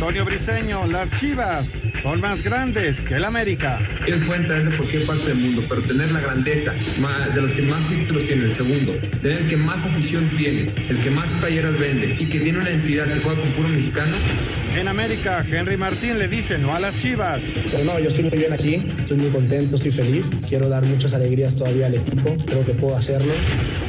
Antonio Briseño, las Chivas son más grandes que el América. Ellos pueden traer de cualquier parte del mundo, pero tener la grandeza de los que más títulos tienen, el segundo, tener el que más afición tiene, el que más playeras vende y que tiene una entidad que juega con puro mexicano. En América, Henry Martín le dice no a las Chivas. Pero no, yo estoy muy bien aquí, estoy muy contento, estoy feliz. Quiero dar muchas alegrías todavía al equipo, creo que puedo hacerlo.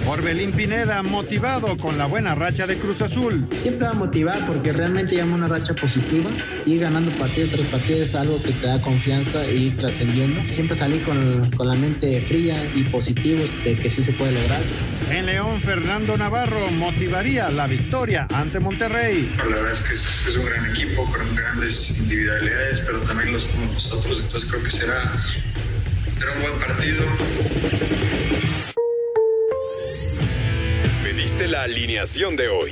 Orbelín Pineda, motivado con la buena racha de Cruz Azul. Siempre va a motivar porque realmente llama una racha positiva y ganando partido tras partido es algo que te da confianza y ir trascendiendo. Siempre salir con, con, la mente fría y positivos de que sí se puede lograr. En León, Fernando Navarro motivaría la victoria ante Monterrey. La verdad es que es, es un gran equipo con grandes individualidades, pero también los como nosotros, entonces creo que será, será un buen partido. Pediste la alineación de hoy.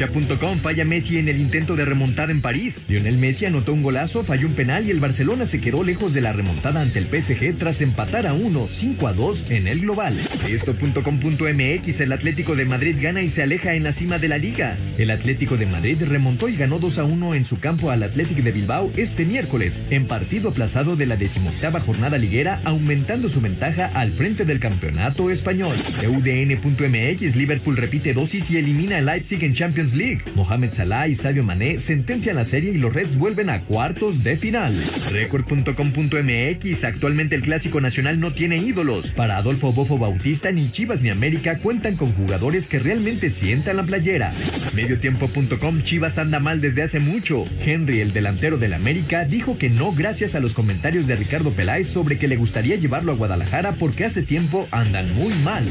Cancha.com falla Messi en el intento de remontada en París. Lionel Messi anotó un golazo, falló un penal y el Barcelona se quedó lejos de la remontada ante el PSG tras empatar a 1, 5 a 2 en el global. Esto.com.mx el Atlético de Madrid gana y se aleja en la cima de la liga. El Atlético de Madrid remontó y ganó 2 a 1 en su campo al Atlético de Bilbao este miércoles, en partido aplazado de la decimoctava jornada liguera, aumentando su ventaja al frente del campeonato español. UDN.mx Liverpool repite dosis y elimina a Leipzig en Champions League. Mohamed Salah y Sadio Mané sentencian la serie y los Reds vuelven a cuartos de final. Record.com.mx Actualmente el Clásico Nacional no tiene ídolos. Para Adolfo Bofo Bautista ni Chivas ni América cuentan con jugadores que realmente sientan la playera. Mediotiempo.com Chivas anda mal desde hace mucho. Henry, el delantero del América, dijo que no gracias a los comentarios de Ricardo Peláez sobre que le gustaría llevarlo a Guadalajara porque hace tiempo andan muy mal.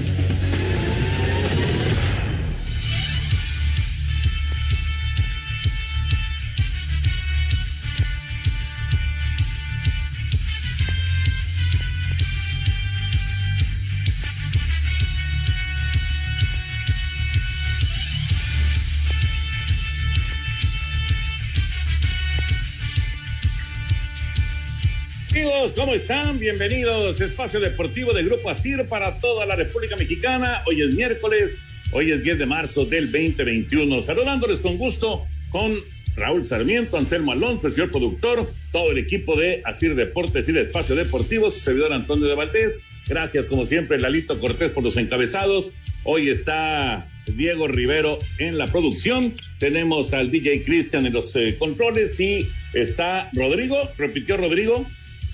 ¿Cómo están? Bienvenidos. Espacio Deportivo de Grupo ASIR para toda la República Mexicana. Hoy es miércoles, hoy es 10 de marzo del 2021. Saludándoles con gusto con Raúl Sarmiento, Anselmo Alonso, el señor productor, todo el equipo de ASIR Deportes y de Espacio Deportivo, su servidor Antonio de Valdés. Gracias, como siempre, Lalito Cortés por los encabezados. Hoy está Diego Rivero en la producción. Tenemos al DJ Cristian en los eh, controles y está Rodrigo. Repitió Rodrigo.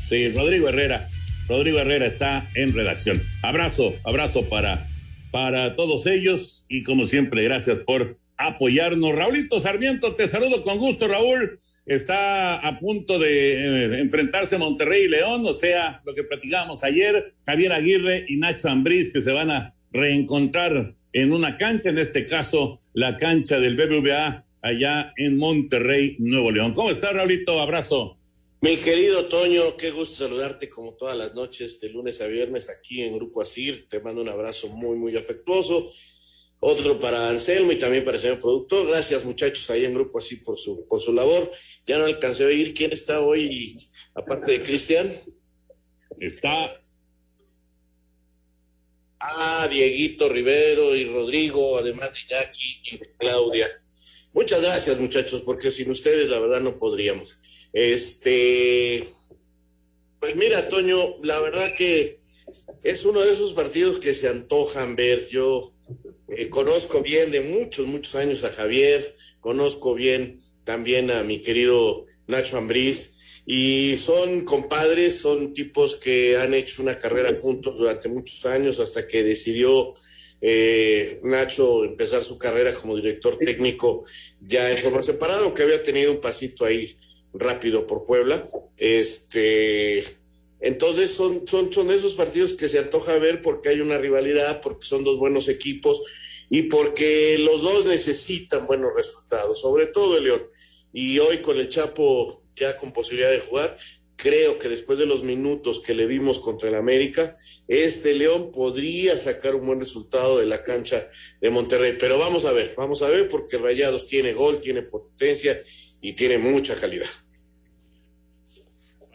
Sí, Rodrigo Herrera. Rodrigo Herrera está en redacción. Abrazo, abrazo para, para todos ellos y como siempre, gracias por apoyarnos. Raulito Sarmiento, te saludo con gusto, Raúl. Está a punto de eh, enfrentarse Monterrey y León, o sea, lo que platicábamos ayer, Javier Aguirre y Nacho Ambriz, que se van a reencontrar en una cancha, en este caso la cancha del BBVA allá en Monterrey, Nuevo León. ¿Cómo está, Raulito? Abrazo. Mi querido Toño, qué gusto saludarte como todas las noches, de lunes a viernes aquí en Grupo Asir. Te mando un abrazo muy, muy afectuoso. Otro para Anselmo y también para el señor productor. Gracias, muchachos, ahí en Grupo Asir por su, por su labor. Ya no alcancé a oír quién está hoy, aparte de Cristian. Está. Ah, Dieguito Rivero y Rodrigo, además de Jackie y Claudia. Muchas gracias, muchachos, porque sin ustedes, la verdad, no podríamos. Este. Pues mira, Toño, la verdad que es uno de esos partidos que se antojan ver. Yo eh, conozco bien de muchos, muchos años a Javier, conozco bien también a mi querido Nacho Ambriz, y son compadres, son tipos que han hecho una carrera juntos durante muchos años hasta que decidió eh, Nacho empezar su carrera como director técnico ya en forma separada, aunque había tenido un pasito ahí rápido por Puebla. Este, entonces son, son, son esos partidos que se antoja ver porque hay una rivalidad, porque son dos buenos equipos y porque los dos necesitan buenos resultados, sobre todo el León. Y hoy con el Chapo ya con posibilidad de jugar, creo que después de los minutos que le vimos contra el América, este León podría sacar un buen resultado de la cancha de Monterrey. Pero vamos a ver, vamos a ver porque Rayados tiene gol, tiene potencia y tiene mucha calidad.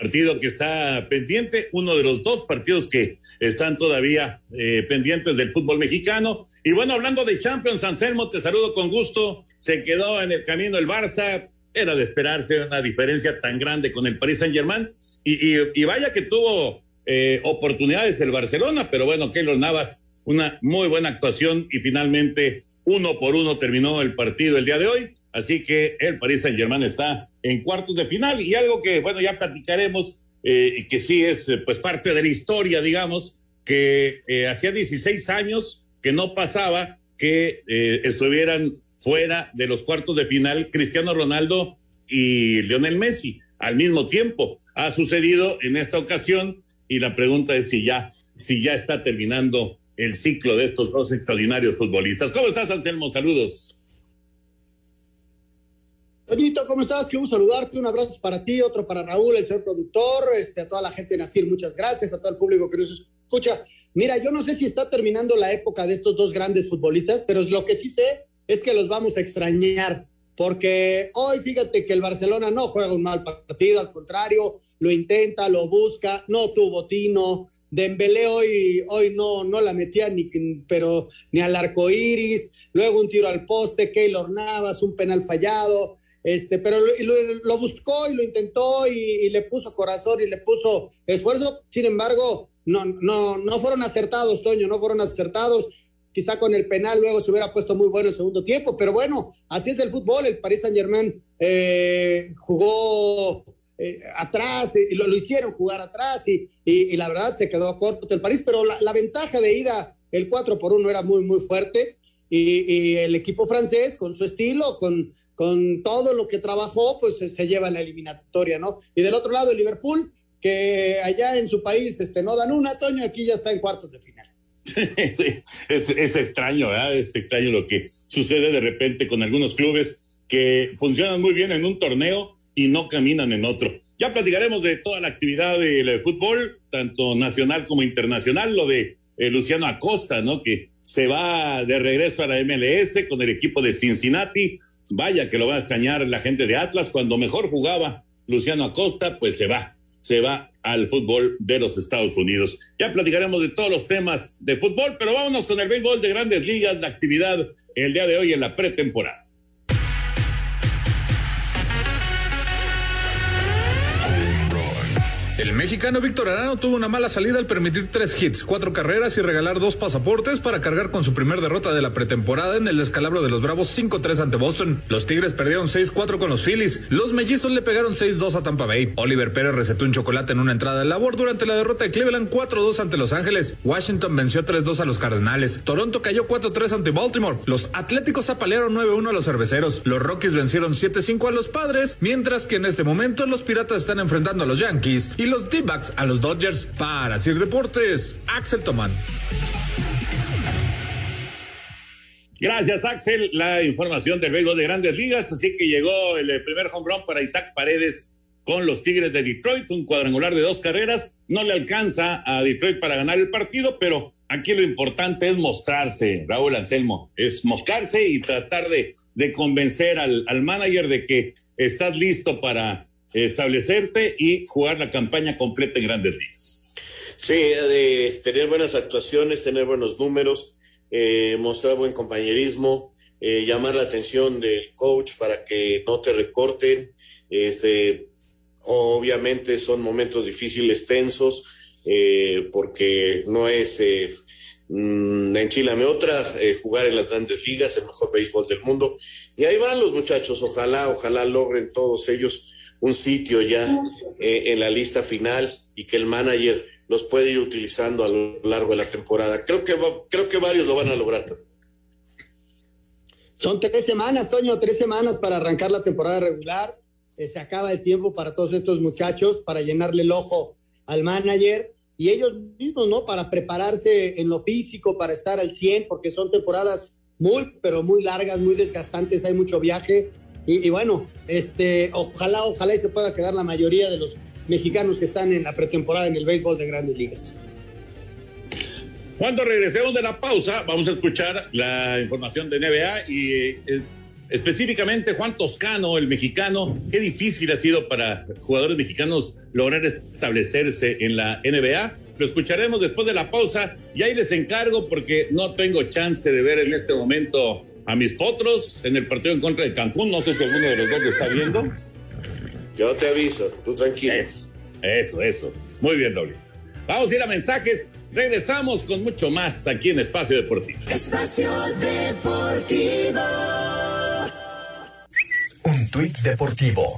Partido que está pendiente, uno de los dos partidos que están todavía eh, pendientes del fútbol mexicano. Y bueno, hablando de Champions, Anselmo, te saludo con gusto. Se quedó en el camino el Barça, era de esperarse una diferencia tan grande con el Paris Saint Germain. Y, vaya que tuvo eh, oportunidades el Barcelona, pero bueno, Keylor Navas, una muy buena actuación y finalmente uno por uno terminó el partido el día de hoy. Así que el Paris Saint Germain está en cuartos de final y algo que, bueno, ya platicaremos eh, que sí es pues parte de la historia, digamos, que eh, hacía 16 años que no pasaba que estuvieran fuera de los cuartos de final Cristiano Ronaldo y Lionel Messi al mismo tiempo. Ha sucedido en esta ocasión y la pregunta es si ya, si ya está terminando el ciclo de estos dos extraordinarios futbolistas. ¿Cómo estás, Anselmo? Saludos. Toñito, ¿cómo estás? Quiero saludarte. Un abrazo para ti, otro para Raúl, el señor productor, este, a toda la gente de Nacir, muchas gracias, a todo el público que nos escucha. Mira, yo no sé si está terminando la época de estos dos grandes futbolistas, pero lo que sí sé es que los vamos a extrañar, porque hoy fíjate que el Barcelona no juega un mal partido, al contrario, lo intenta, lo busca, no tuvo tino. Dembélé hoy, hoy no, no la metía ni, pero, ni al arco iris, luego un tiro al poste, Keylor Navas, un penal fallado, este, pero lo, buscó y lo intentó y, le puso corazón y le puso esfuerzo. Sin embargo, no, no, no fueron acertados, Toño, no fueron acertados quizá con el penal luego se hubiera puesto muy bueno el segundo tiempo, pero bueno, así es el fútbol, el Paris Saint Germain eh, jugó eh, atrás, y lo, hicieron jugar atrás y, y, la verdad se quedó corto el París, pero la, ventaja de ida, el 4 por 1 era muy, muy fuerte y, el equipo francés con su estilo, con, con todo lo que trabajó, pues se, lleva la eliminatoria, ¿no? Y del otro lado el Liverpool, que allá en su país este, no dan un Toño, aquí ya está en cuartos de final. es, extraño, ¿verdad? Es extraño lo que sucede de repente con algunos clubes que funcionan muy bien en un torneo y no caminan en otro. Ya platicaremos de toda la actividad del fútbol, tanto nacional como internacional, lo de eh, Luciano Acosta, ¿no? Que se va de regreso a la MLS con el equipo de Cincinnati. Vaya que lo va a extrañar la gente de Atlas. Cuando mejor jugaba Luciano Acosta, pues se va se va al fútbol de los Estados Unidos. Ya platicaremos de todos los temas de fútbol, pero vámonos con el béisbol de grandes ligas, la actividad el día de hoy en la pretemporada. El mexicano Víctor Arano tuvo una mala salida al permitir tres hits, cuatro carreras y regalar dos pasaportes para cargar con su primer derrota de la pretemporada en el descalabro de los Bravos 5-3 ante Boston. Los Tigres perdieron 6-4 con los Phillies. Los Mellizos le pegaron 6-2 a Tampa Bay. Oliver Pérez recetó un chocolate en una entrada de labor durante la derrota de Cleveland 4-2 ante Los Ángeles. Washington venció 3-2 a los Cardenales. Toronto cayó 4-3 ante Baltimore. Los Atléticos apalearon 9-1 a los Cerveceros. Los Rockies vencieron 7-5 a los Padres, mientras que en este momento los Piratas están enfrentando a los Yankees y los D-backs a los Dodgers. Para Sir Deportes, Axel Tomán. Gracias, Axel. La información del béisbol de grandes ligas. Así que llegó el eh, primer home run para Isaac Paredes con los Tigres de Detroit. Un cuadrangular de dos carreras. No le alcanza a Detroit para ganar el partido, pero aquí lo importante es mostrarse, Raúl Anselmo. Es mostrarse y tratar de, de convencer al, al manager de que estás listo para establecerte y jugar la campaña completa en grandes ligas. Sí, de tener buenas actuaciones, tener buenos números, eh, mostrar buen compañerismo, eh, llamar la atención del coach para que no te recorten, este, obviamente son momentos difíciles, tensos, porque no es mm, enchilame otra, jugar en las grandes ligas, el mejor béisbol del mundo. Y ahí van los muchachos, ojalá, ojalá logren todos ellos un sitio ya en la lista final y que el manager los puede ir utilizando a lo largo de la temporada. Creo que, creo que varios lo van a lograr. Son tres semanas, Toño, tres semanas para arrancar la temporada regular. Eh, se acaba el tiempo para todos estos muchachos, para llenarle el ojo al manager y ellos mismos, ¿no? Para prepararse en lo físico, para estar al 100, porque son temporadas muy, pero muy largas, muy desgastantes, hay mucho viaje. Y, bueno, este, ojalá, ojalá y se pueda quedar la mayoría de los mexicanos que están en la pretemporada en el béisbol de grandes ligas. Cuando regresemos de la pausa, vamos a escuchar la información de NBA y eh, específicamente Juan Toscano, el mexicano. Qué difícil ha sido para jugadores mexicanos lograr establecerse en la NBA. Lo escucharemos después de la pausa y ahí les encargo porque no tengo chance de ver en este momento a mis potros en el partido en contra de Cancún. No sé si alguno de los dos lo está viendo. Yo te aviso, tú tranquilo. Eso, eso, Muy bien, Raúl. Vamos a ir a mensajes. Regresamos con mucho más aquí en Espacio Deportivo. Espacio Deportivo. Un tuit deportivo.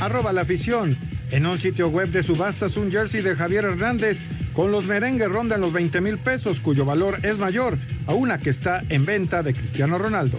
Arroba la afición. En un sitio web de subastas, un jersey de Javier Hernández con los merengues rondan los 20 mil pesos, cuyo valor es mayor a una que está en venta de Cristiano Ronaldo.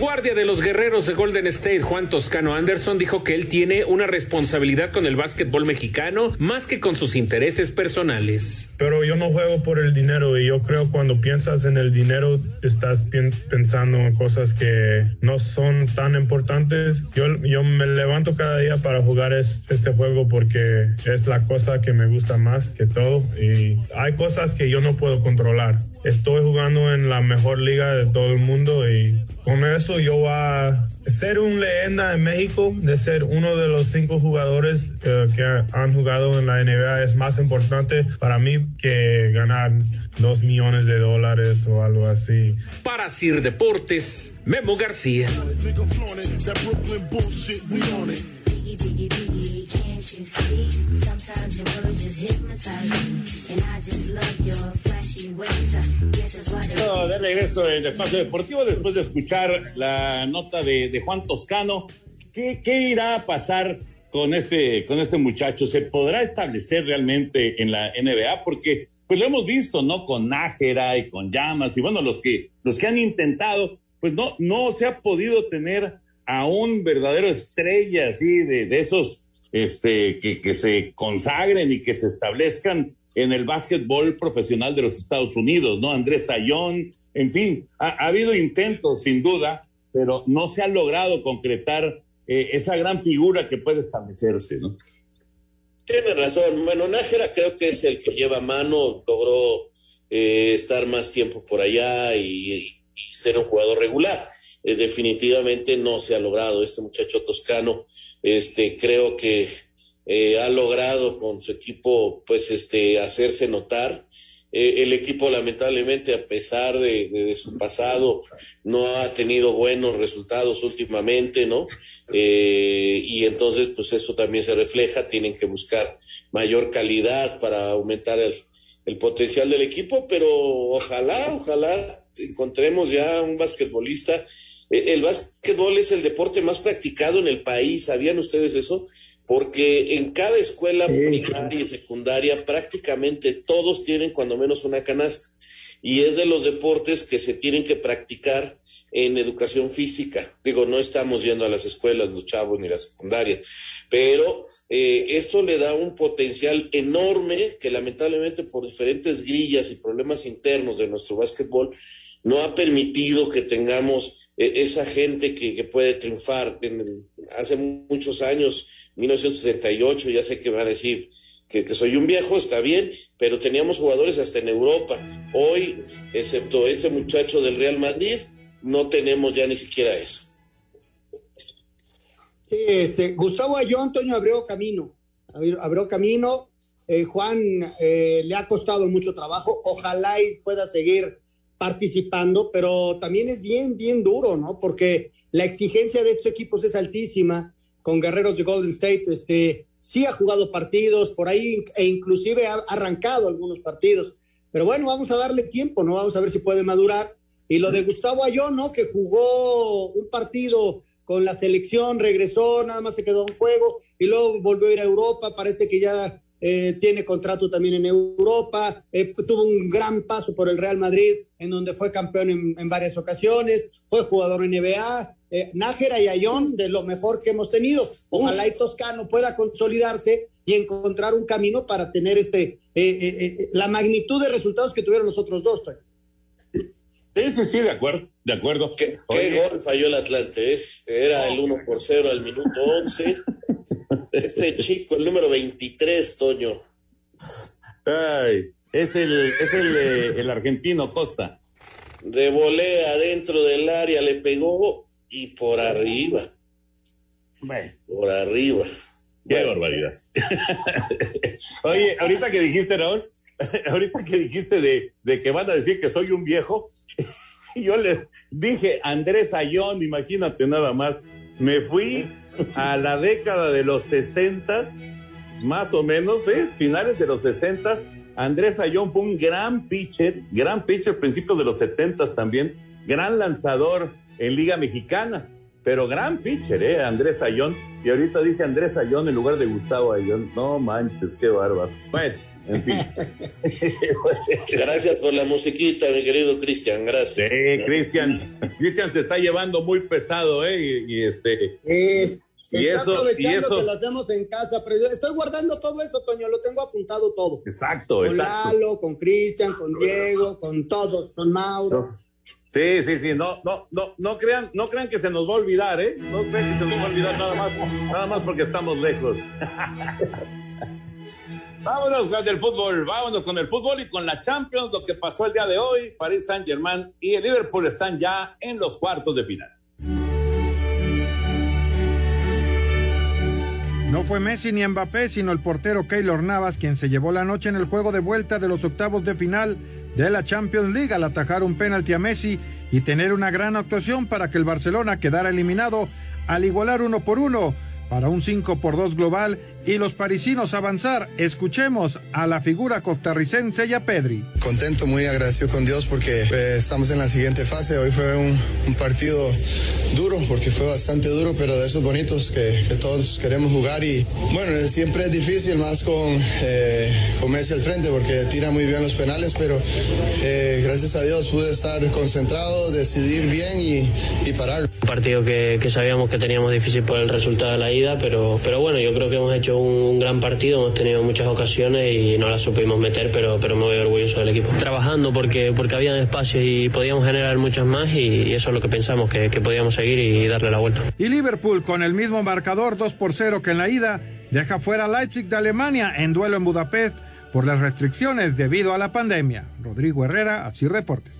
Guardia de los guerreros de Golden State, Juan Toscano Anderson, dijo que él tiene una responsabilidad con el básquetbol mexicano más que con sus intereses personales. Pero yo no juego por el dinero y yo creo cuando piensas en el dinero estás pensando en cosas que no son tan importantes. Yo, yo me levanto cada día para jugar este juego porque es la cosa que me gusta más que todo y hay cosas que yo no puedo controlar estoy jugando en la mejor liga de todo el mundo y con eso yo voy a ser un leyenda en México, de ser uno de los cinco jugadores eh, que han jugado en la NBA es más importante para mí que ganar dos millones de dólares o algo así. Para Sir Deportes, Memo García. De regreso en el espacio deportivo después de escuchar la nota de, Juan Toscano. ¿Qué, irá a pasar con este, con este muchacho? ¿Se podrá establecer realmente en la NBA? Porque pues lo hemos visto, ¿no? Con Nájera y con Llamas y bueno, los que, los que han intentado, pues no, no se ha podido tener a un verdadero estrella así de, de esos este, que, que se consagren y que se establezcan en el básquetbol profesional de los Estados Unidos, ¿no? Andrés Sayón, en fin, ha, habido intentos sin duda, pero no se ha logrado concretar eh, esa gran figura que puede establecerse, ¿no? Tiene razón. Bueno, Nájera creo que es el que lleva mano, logró eh, estar más tiempo por allá y, ser un jugador regular. Eh, definitivamente no se ha logrado. Este muchacho toscano este, creo que eh, ha logrado con su equipo, pues, este, hacerse notar. Eh, el equipo, lamentablemente, a pesar de, su pasado, no ha tenido buenos resultados últimamente, ¿no? Eh, y entonces, pues, eso también se refleja. Tienen que buscar mayor calidad para aumentar el, el potencial del equipo, pero ojalá, ojalá encontremos ya un basquetbolista el básquetbol es el deporte más practicado en el país, ¿sabían ustedes eso? Porque en cada escuela primaria y secundaria prácticamente todos tienen cuando menos una canasta. Y es de los deportes que se tienen que practicar en educación física. Digo, no estamos yendo a las escuelas, los chavos, ni la secundaria, pero eh, esto le da un potencial enorme que lamentablemente por diferentes grillas y problemas internos de nuestro básquetbol no ha permitido que tengamos e, esa gente que, puede triunfar. hace muchos años, 1968, ya sé que van a decir que, soy un viejo, está bien, pero teníamos jugadores hasta en Europa. Hoy, excepto este muchacho del Real Madrid, no tenemos ya ni siquiera eso. Este, Gustavo Ayón, Antonio abrió camino, abrió camino. Eh, Juan eh, le ha costado mucho trabajo. Ojalá y pueda seguir participando, pero también es bien, bien duro, ¿no? Porque la exigencia de estos equipos es altísima, con guerreros de Golden State, este, sí ha jugado partidos por ahí e inclusive ha arrancado algunos partidos, pero bueno, vamos a darle tiempo, ¿no? Vamos a ver si puede madurar. Y lo de Gustavo Ayón, ¿no? Que jugó un partido con la selección, regresó, nada más se quedó en juego y luego volvió a ir a Europa, parece que ya eh, tiene contrato también en Europa, eh, tuvo un gran paso por el Real Madrid, en donde fue campeón en, varias ocasiones, fue jugador en NBA, eh, Nájera y Ayón, de lo mejor que hemos tenido. Ojalá y Toscano pueda consolidarse y encontrar un camino para tener este la magnitud de resultados que tuvieron los otros dos. Sí, sí, sí, de acuerdo, de acuerdo. ¿Qué, gol falló el Atlante? Era el 1 por 0 al minuto 11. Este chico, el número 23, Toño. Ay, es el, es el, el argentino Costa. De volea dentro del área, le pegó y por arriba. Por arriba. Qué barbaridad. Oye, ahorita que dijiste, Raúl, ahorita que dijiste de, de, que van a decir que soy un viejo, yo le dije Andrés Ayón, imagínate nada más, me fui a la década de los 60, más o menos, ¿eh? finales de los 60, Andrés Ayón fue un gran pitcher, gran pitcher, principios de los 70 también, gran lanzador en Liga Mexicana, pero gran pitcher, ¿eh? Andrés Ayón. Y ahorita dije Andrés Ayón en lugar de Gustavo Ayón. No manches, qué bárbaro. Bueno, en fin. gracias por la musiquita, mi querido Cristian, gracias. Sí, Cristian. Cristian se está llevando muy pesado, ¿eh? Y, este. Y eso, y eso que lo hacemos en casa, pero yo estoy guardando todo eso, Toño, lo tengo apuntado todo. Exacto, con exacto. Con Lalo, con Cristian, con Diego, con todos, con Mauro. Sí, sí, sí, no, no, no, no crean, no crean que se nos va a olvidar, ¿eh? No crean que se nos va a olvidar nada más, nada más porque estamos lejos. vámonos con el fútbol, vámonos con el fútbol y con la Champions, lo que pasó el día de hoy, París Saint Germain y el Liverpool están ya en los cuartos de final. No fue Messi ni Mbappé, sino el portero Keylor Navas quien se llevó la noche en el juego de vuelta de los octavos de final de la Champions League al atajar un penalti a Messi y tener una gran actuación para que el Barcelona quedara eliminado al igualar uno por uno para un 5 por 2 global y los parisinos avanzar. Escuchemos a la figura costarricense y a Pedri. Contento, muy agradecido con Dios porque eh, estamos en la siguiente fase. Hoy fue un, un, partido duro porque fue bastante duro, pero de esos bonitos que, que todos queremos jugar y bueno, siempre es difícil más con, eh, con Messi al frente porque tira muy bien los penales, pero eh, gracias a Dios pude estar concentrado, decidir bien y, y parar. Un partido que, que sabíamos que teníamos difícil por el resultado de la ida, pero, pero bueno, yo creo que hemos hecho un gran partido, hemos tenido muchas ocasiones y no las supimos meter, pero, pero me voy orgulloso del equipo. Trabajando porque, porque había espacio y podíamos generar muchas más y, eso es lo que pensamos, que, podíamos seguir y darle la vuelta. Y Liverpool con el mismo marcador 2 por 0 que en la ida deja fuera Leipzig de Alemania en duelo en Budapest por las restricciones debido a la pandemia. Rodrigo Herrera, así Deportes.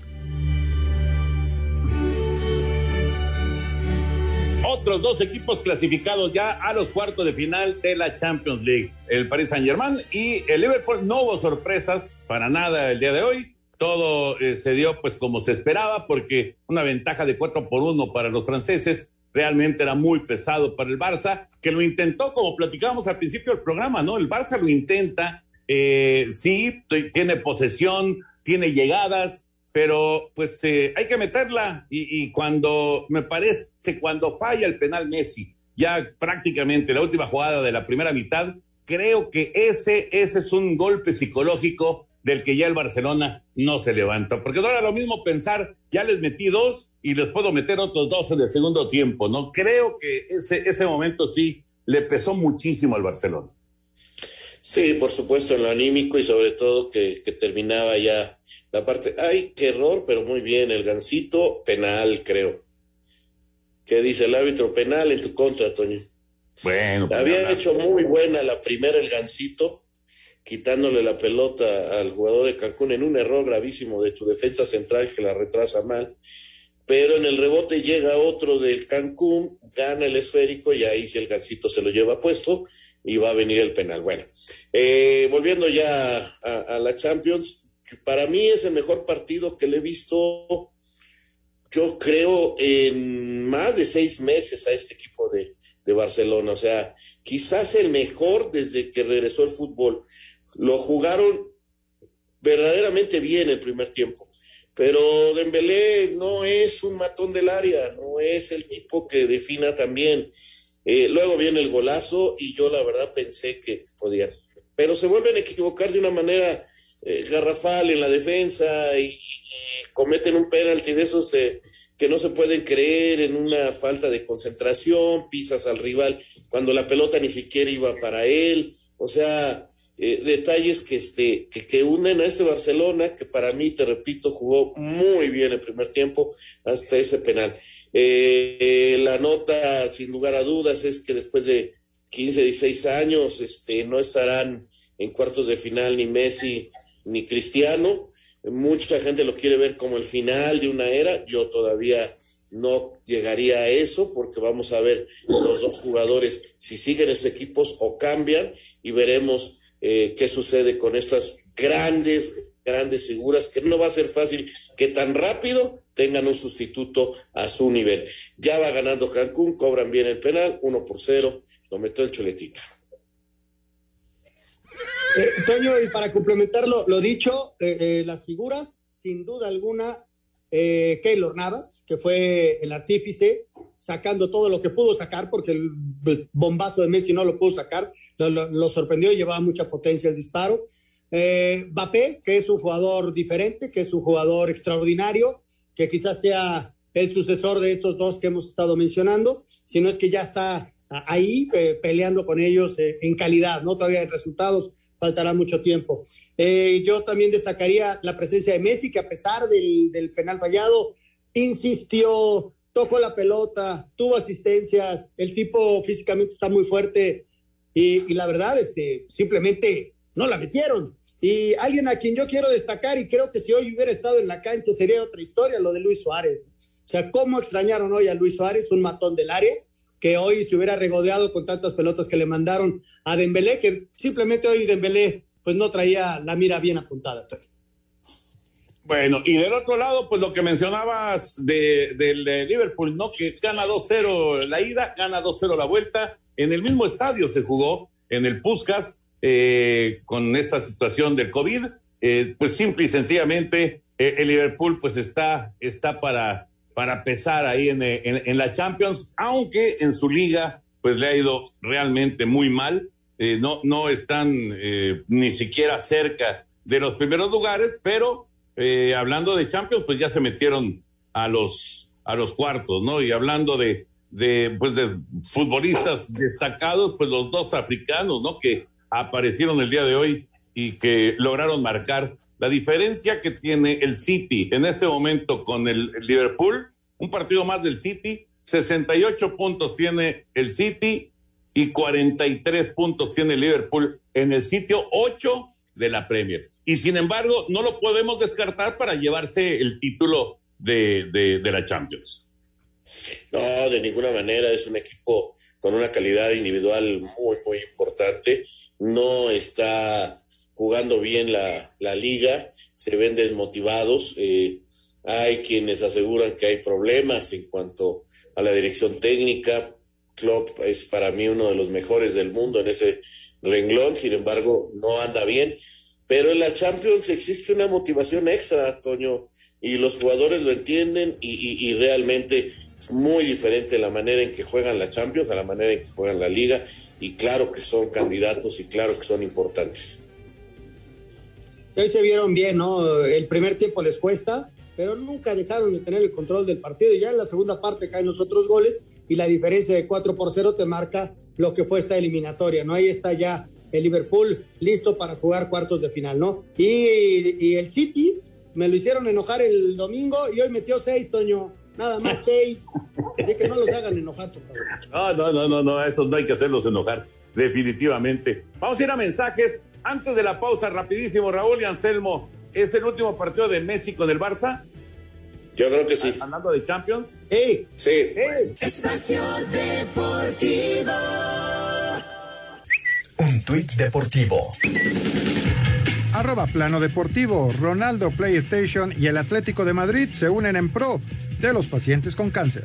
Otros dos equipos clasificados ya a los cuartos de final de la Champions League. El Paris Saint Germain y el Liverpool. No hubo sorpresas para nada el día de hoy. Todo eh, se dio pues como se esperaba porque una ventaja de 4 por 1 para los franceses realmente era muy pesado para el Barça, que lo intentó como platicábamos al principio del programa, ¿no? El Barça lo intenta, eh, sí, tiene posesión, tiene llegadas, pero pues eh, hay que meterla y, cuando me parece, cuando falla el penal Messi, ya prácticamente la última jugada de la primera mitad, creo que ese, ese es un golpe psicológico del que ya el Barcelona no se levanta, porque no era lo mismo pensar, ya les metí dos y les puedo meter otros dos en el segundo tiempo, ¿no? Creo que ese, ese momento sí le pesó muchísimo al Barcelona. Sí, por supuesto, en lo anímico y sobre todo que terminaba ya la parte. Ay, qué error, pero muy bien. El gancito, penal, creo. ¿Qué dice el árbitro? Penal en tu contra, Toño. Bueno. Había hecho muy buena la primera el gancito, quitándole la pelota al jugador de Cancún en un error gravísimo de tu defensa central que la retrasa mal. Pero en el rebote llega otro del Cancún, gana el esférico y ahí si el gancito se lo lleva puesto y va a venir el penal. Bueno, eh, volviendo ya a, a, la Champions, para mí es el mejor partido que le he visto, yo creo, en más de seis meses a este equipo de, Barcelona. O sea, quizás el mejor desde que regresó el fútbol. Lo jugaron verdaderamente bien el primer tiempo. Pero Dembélé no es un matón del área, no es el tipo que defina también. Eh, luego viene el golazo y yo la verdad pensé que podía. Pero se vuelven a equivocar de una manera eh, garrafal en la defensa y, y cometen un penalti de esos de, que no se pueden creer en una falta de concentración, pisas al rival cuando la pelota ni siquiera iba para él. O sea, eh, detalles que, este, que, que, unen a este Barcelona, que para mí, te repito, jugó muy bien el primer tiempo hasta ese penal. Eh, la nota, sin lugar a dudas, es que después de 15, 16 años este, no estarán en cuartos de final ni Messi ni Cristiano. Mucha gente lo quiere ver como el final de una era. Yo todavía no llegaría a eso porque vamos a ver los dos jugadores si siguen esos equipos o cambian y veremos eh, qué sucede con estas grandes, grandes figuras, que no va a ser fácil que tan rápido tengan un sustituto a su nivel. Ya va ganando Cancún, cobran bien el penal, uno por cero, lo metió el Choletita. Eh, Toño, y para complementar lo, dicho, eh, eh, las figuras, sin duda alguna, eh, Keylor Navas, que fue el artífice, sacando todo lo que pudo sacar, porque el bombazo de Messi no lo pudo sacar, lo, lo, lo sorprendió llevaba mucha potencia el disparo. Eh, que es un jugador diferente, que es un jugador extraordinario, que quizás sea el sucesor de estos dos que hemos estado mencionando, si no es que ya está ahí eh, peleando con ellos eh, en calidad, ¿no? Todavía en resultados faltará mucho tiempo. Eh, yo también destacaría la presencia de Messi, que a pesar del, del, penal fallado, insistió, tocó la pelota, tuvo asistencias, el tipo físicamente está muy fuerte y, y la verdad, este, simplemente no la metieron. Y alguien a quien yo quiero destacar, y creo que si hoy hubiera estado en la cancha sería otra historia, lo de Luis Suárez. O sea, ¿cómo extrañaron hoy a Luis Suárez, un matón del área? Que hoy se hubiera regodeado con tantas pelotas que le mandaron a Dembélé, que simplemente hoy Dembélé pues no traía la mira bien apuntada. Bueno, y del otro lado, pues lo que mencionabas de, del de Liverpool, ¿no? Que gana 2-0 la ida, gana 2-0 la vuelta. En el mismo estadio se jugó, en el Puskas, eh, con esta situación del COVID. Eh, pues simple y sencillamente, eh, el Liverpool pues está, está para para pesar ahí en, en, en, la Champions, aunque en su liga pues le ha ido realmente muy mal. Eh, no, no están eh, ni siquiera cerca de los primeros lugares, pero eh, hablando de Champions, pues ya se metieron a los, a los cuartos, ¿no? Y hablando de, de, pues de futbolistas destacados, pues los dos africanos, ¿no? Que aparecieron el día de hoy y que lograron marcar la diferencia que tiene el City en este momento con el Liverpool, un partido más del City, 68 puntos tiene el City y 43 puntos tiene Liverpool en el sitio 8 de la Premier. Y sin embargo, no lo podemos descartar para llevarse el título de, de, de la Champions. No, de ninguna manera, es un equipo con una calidad individual muy, muy importante. No está jugando bien la, la liga, se ven desmotivados. Eh, hay quienes aseguran que hay problemas en cuanto a la dirección técnica. Klopp es para mí uno de los mejores del mundo en ese renglón, sin embargo, no anda bien. Pero en la Champions existe una motivación extra, Toño, y los jugadores lo entienden y, y, y realmente es muy diferente la manera en que juegan la Champions a la manera en que juegan la Liga. Y claro que son candidatos y claro que son importantes hoy se vieron bien, ¿no? El primer tiempo les cuesta, pero nunca dejaron de tener el control del partido. Ya en la segunda parte caen los otros goles y la diferencia de 4 por 0 te marca lo que fue esta eliminatoria, ¿no? Ahí está ya el Liverpool listo para jugar cuartos de final, ¿no? Y, el City me lo hicieron enojar el domingo y hoy metió seis, Toño. Nada más seis. Así que no los hagan enojar, por favor. No, no, no, no, no, esos no hay que hacerlos enojar, definitivamente. Vamos a ir a mensajes. Antes de la pausa, rapidísimo, Raúl y Anselmo, ¿es el último partido de Messi con el Barça? Yo creo que sí. Hablando de Champions. Sí. Sí. Bueno. Espacio Deportivo. Un tuit deportivo. Arroba Plano Deportivo, Ronaldo PlayStation y el Atlético de Madrid se unen en pro de los pacientes con cáncer.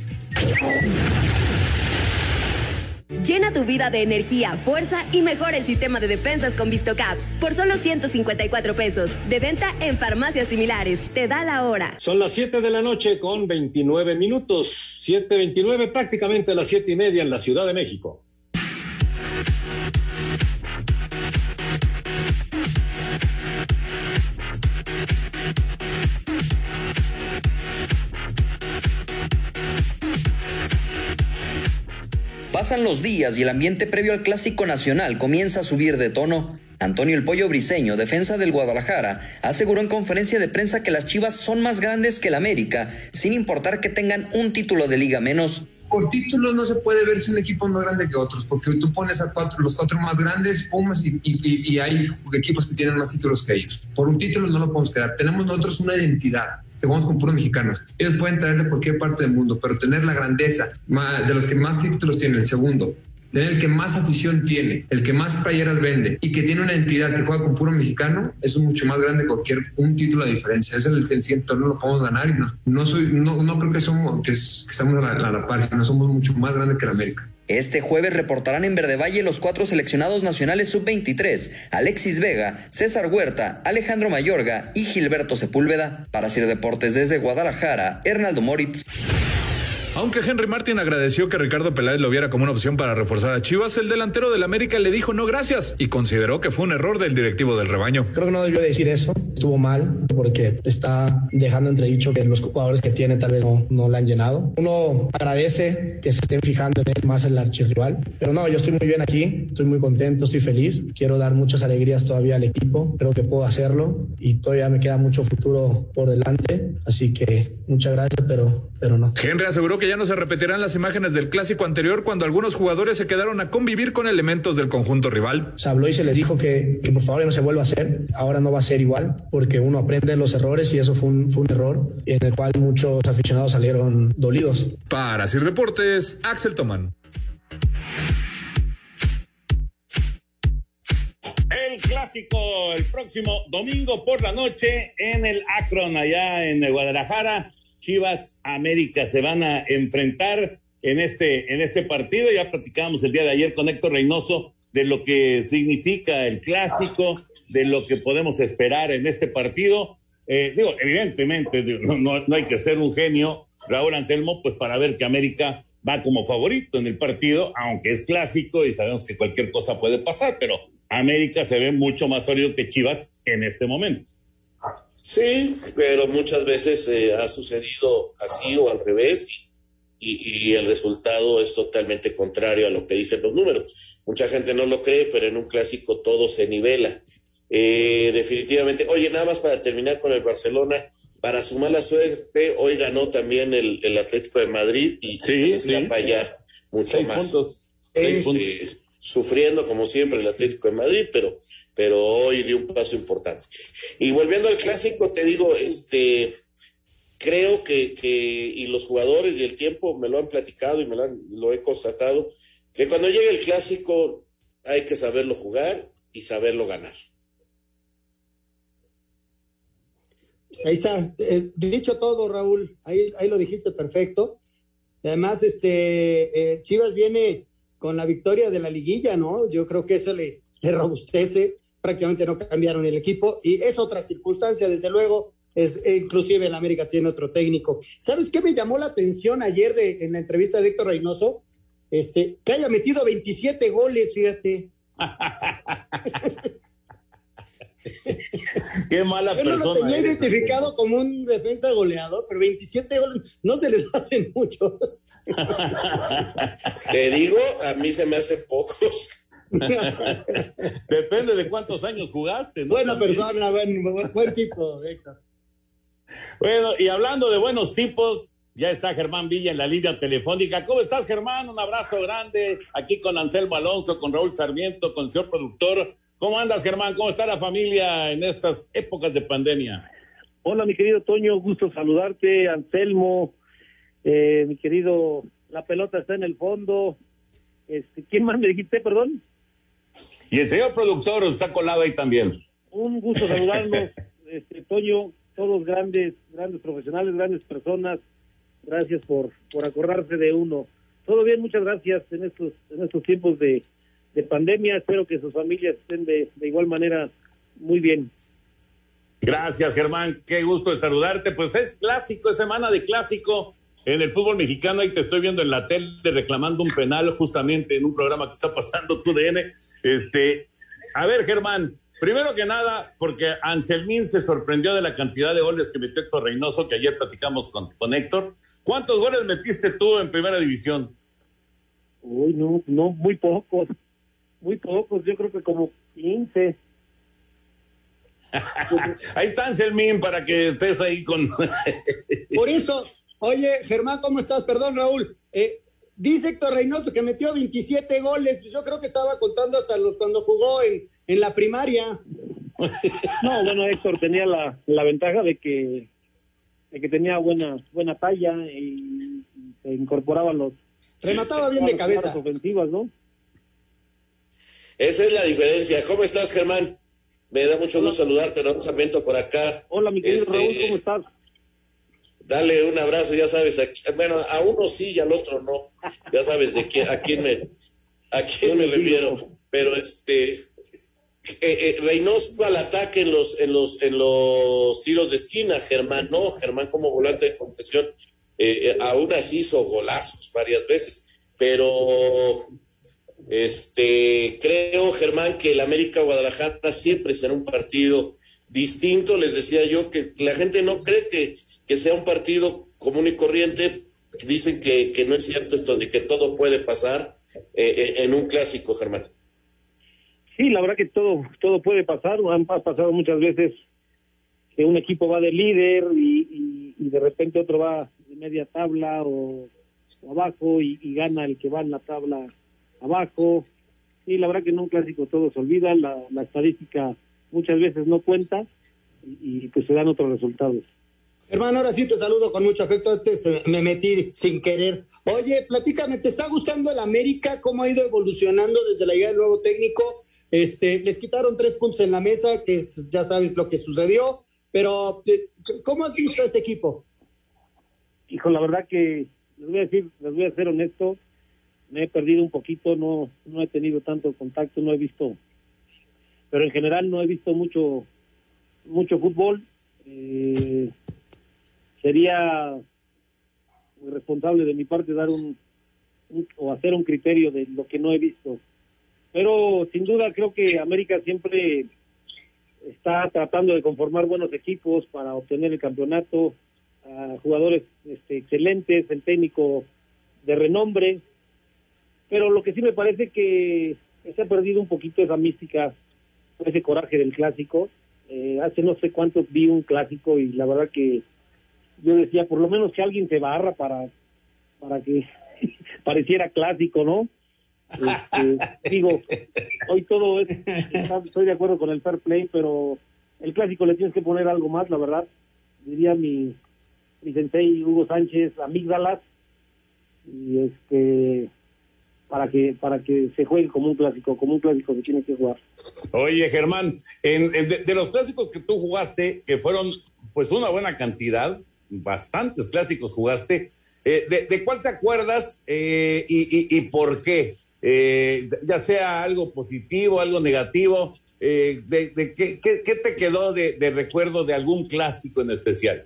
Llena tu vida de energía, fuerza y mejora el sistema de defensas con VistoCaps por solo 154 pesos. De venta en farmacias similares. Te da la hora. Son las 7 de la noche con 29 minutos. 7.29, prácticamente las 7 y media en la Ciudad de México. Pasan los días y el ambiente previo al Clásico Nacional comienza a subir de tono. Antonio El Pollo Briseño, defensa del Guadalajara, aseguró en conferencia de prensa que las Chivas son más grandes que el América, sin importar que tengan un título de liga menos. Por títulos no se puede ver si un equipo es más grande que otros, porque tú pones a los cuatro más grandes, Pumas, y, y, y hay equipos que tienen más títulos que ellos. Por un título no lo podemos quedar. Tenemos nosotros una identidad que vamos con puros mexicanos. Ellos pueden traer de cualquier parte del mundo, pero tener la grandeza de los que más títulos tienen, el segundo, tener el que más afición tiene, el que más playeras vende y que tiene una entidad que juega con puro mexicano, es mucho más grande que cualquier un título de diferencia. Es el, el no lo podemos ganar y no, no, soy, no, creo que, somos, que, estamos a la, a la par, no somos mucho más grandes que el América. Este jueves reportarán en Verde Valle los cuatro seleccionados nacionales sub-23, Alexis Vega, César Huerta, Alejandro Mayorga y Gilberto Sepúlveda. Para Sir Deportes desde Guadalajara, Hernaldo Moritz. Aunque Henry Martin agradeció que Ricardo Peláez lo viera como una opción para reforzar a Chivas, el delantero del América le dijo no gracias y consideró que fue un error del directivo del rebaño. Creo que no debió decir eso, estuvo mal porque está dejando entredicho que los jugadores que tiene tal vez no, no la han llenado. Uno agradece que se estén fijando en él más el archirrival, pero no, yo estoy muy bien aquí, estoy muy contento, estoy feliz, quiero dar muchas alegrías todavía al equipo, creo que puedo hacerlo y todavía me queda mucho futuro por delante, así que muchas gracias, pero, pero no. Henry aseguró que ya no se repetirán las imágenes del clásico anterior cuando algunos jugadores se quedaron a convivir con elementos del conjunto rival. Se habló y se les dijo que, que por favor no se vuelva a hacer. Ahora no va a ser igual porque uno aprende los errores y eso fue un, fue un error en el cual muchos aficionados salieron dolidos. Para Sir Deportes, Axel Tomán. El clásico el próximo domingo por la noche en el Akron, allá en Guadalajara. Chivas América se van a enfrentar en este, en este partido. Ya platicábamos el día de ayer con Héctor Reynoso de lo que significa el clásico, de lo que podemos esperar en este partido. Eh, digo, evidentemente, no, no, hay que ser un genio, Raúl Anselmo, pues para ver que América va como favorito en el partido, aunque es clásico y sabemos que cualquier cosa puede pasar, pero América se ve mucho más sólido que Chivas en este momento. Sí, pero muchas veces eh, ha sucedido así o al revés y, y, el resultado es totalmente contrario a lo que dicen los números. Mucha gente no lo cree, pero en un clásico todo se nivela. Eh, definitivamente, oye, nada más para terminar con el Barcelona, para sumar la suerte, hoy ganó también el, el Atlético de Madrid y sí, se sí. para allá mucho Seis más. puntos. Este, puntos. sufriendo como siempre el Atlético de Madrid, pero, pero hoy dio un paso importante. Y volviendo al clásico, te digo, este, creo que, que, y los jugadores y el tiempo me lo han platicado y me lo, han, lo he constatado, que cuando llegue el clásico hay que saberlo jugar y saberlo ganar. Ahí está, eh, dicho todo, Raúl, ahí, ahí lo dijiste perfecto. Además, este, eh, Chivas viene con la victoria de la liguilla, ¿no? Yo creo que eso le, le robustece, prácticamente no cambiaron el equipo y es otra circunstancia, desde luego, es, inclusive en América tiene otro técnico. ¿Sabes qué me llamó la atención ayer de, en la entrevista de Héctor Reynoso? Este, que haya metido 27 goles, fíjate. Qué mala Yo no persona. lo tenía eres, identificado como un defensa goleador, pero 27 goles no se les hacen muchos. Te digo, a mí se me hacen pocos. Depende de cuántos años jugaste. ¿no? Buena También. persona, buen, buen, buen tipo, Héctor. Bueno, y hablando de buenos tipos, ya está Germán Villa en la línea telefónica. ¿Cómo estás, Germán? Un abrazo grande aquí con Anselmo Alonso, con Raúl Sarmiento, con el señor productor. ¿Cómo andas, Germán? ¿Cómo está la familia en estas épocas de pandemia? Hola, mi querido Toño, gusto saludarte, Anselmo, eh, mi querido, la pelota está en el fondo. Este, ¿Quién más me dijiste, perdón? Y el señor productor está colado ahí también. un gusto saludarlos, este, Toño, todos grandes, grandes profesionales, grandes personas. Gracias por, por acordarse de uno. Todo bien, muchas gracias en estos, en estos tiempos de, de pandemia. Espero que sus familias estén de, de igual manera muy bien. Gracias, Germán. Qué gusto de saludarte. Pues es clásico, es semana de clásico en el fútbol mexicano. Ahí te estoy viendo en la tele reclamando un penal justamente en un programa que está pasando tu DN. Este, a ver, Germán, primero que nada, porque Anselmín se sorprendió de la cantidad de goles que metió Héctor Reynoso, que ayer platicamos con, con Héctor. ¿Cuántos goles metiste tú en primera división? Uy, no, no, muy pocos. Muy pocos, yo creo que como 15. ahí está Anselmín para que estés ahí con. Por eso, oye, Germán, ¿cómo estás? Perdón, Raúl. Eh, dice Héctor Reynoso que metió 27 goles. Yo creo que estaba contando hasta los cuando jugó en, en la primaria. No, bueno, Héctor tenía la, la ventaja de que, de que tenía buena, buena talla y, se incorporaba los. Remataba bien de cabeza. ofensivas, ¿no? Esa es la diferencia. ¿Cómo estás, Germán? Me da mucho gusto saludarte, lanzamiento por acá. Hola, mi querido Este, Raúl, ¿cómo estás? Dale un abrazo, ya sabes, bueno, a uno sí y al otro no. Ya sabes de quién, a quién me, a quién me refiero. Pero este, eh, eh, Reynoso al ataque en los, en los, en los tiros de esquina, Germán no, Germán como volante de contención, eh, eh, aún así hizo golazos varias veces. Pero este, creo, Germán, que el América Guadalajara siempre será un partido distinto. Les decía yo que la gente no cree que, que sea un partido común y corriente. Dicen que, que no es cierto esto de que todo puede pasar eh, eh, en un clásico, Germán. Sí, la verdad que todo, todo puede pasar. Han pa- pasado muchas veces que un equipo va de líder y, y- y de repente otro va de media tabla o, abajo y, y gana el que va en la tabla abajo. Sí, la verdad que en un clásico todo se olvida, la, la estadística muchas veces no cuenta y, y, pues se dan otros resultados. Hermano, ahora sí te saludo con mucho afecto. Antes me metí sin querer. Oye, platícame, ¿te está gustando el América? ¿Cómo ha ido evolucionando desde la llegada del nuevo técnico? Este, les quitaron tres puntos en la mesa, que es- ya sabes lo que sucedió. Pero, eh, ¿cómo has visto a este equipo? Hijo, la verdad que les voy a decir, les voy a ser honesto, me he perdido un poquito, no, no he tenido tanto contacto, no he visto, pero en general no he visto mucho, mucho fútbol. Eh, sería irresponsable de mi parte dar un, un- o hacer un criterio de lo que no he visto. Pero sin duda creo que América siempre está tratando de conformar buenos equipos para obtener el campeonato, a jugadores este, excelentes, el técnico de renombre, pero lo que sí me parece que se ha perdido un poquito esa mística, ese coraje del clásico. Eh, hace no sé cuánto vi un clásico y la verdad que yo decía, por lo menos que alguien se barra para, para que pareciera clásico, ¿no? Este, digo, hoy todo es, está- estoy de acuerdo con el fair play, pero el clásico le tienes que poner algo más, la verdad. Diría mi, mi sensei Hugo Sánchez, amígdalas, y este, para que, para que se juegue como un clásico, como un clásico se tiene que jugar. Oye, Germán, en, en- de, de los clásicos que tú jugaste, que fueron pues una buena cantidad, bastantes clásicos jugaste, eh, de, cuál te acuerdas eh, y, por qué? Eh, ya sea algo positivo, algo negativo, eh, de, de qué, te quedó de, recuerdo de algún clásico en especial?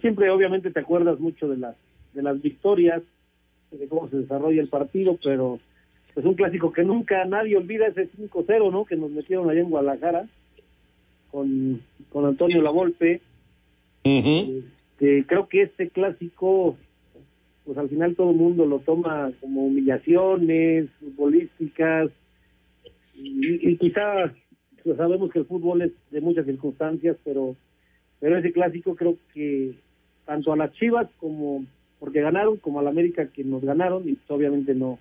Siempre obviamente te acuerdas mucho de las, de las victorias, de cómo se desarrolla el partido, pero es un clásico que nunca nadie olvida ese 5-0, ¿no? Que nos metieron allá en Guadalajara con, con Antonio Lavolpe. Este, creo que este clásico, pues al final todo el mundo lo toma como humillaciones futbolísticas y, y quizá pues, sabemos que el fútbol es de muchas circunstancias, pero pero ese clásico creo que tanto a las Chivas como porque ganaron como a la América que nos ganaron y pues, obviamente no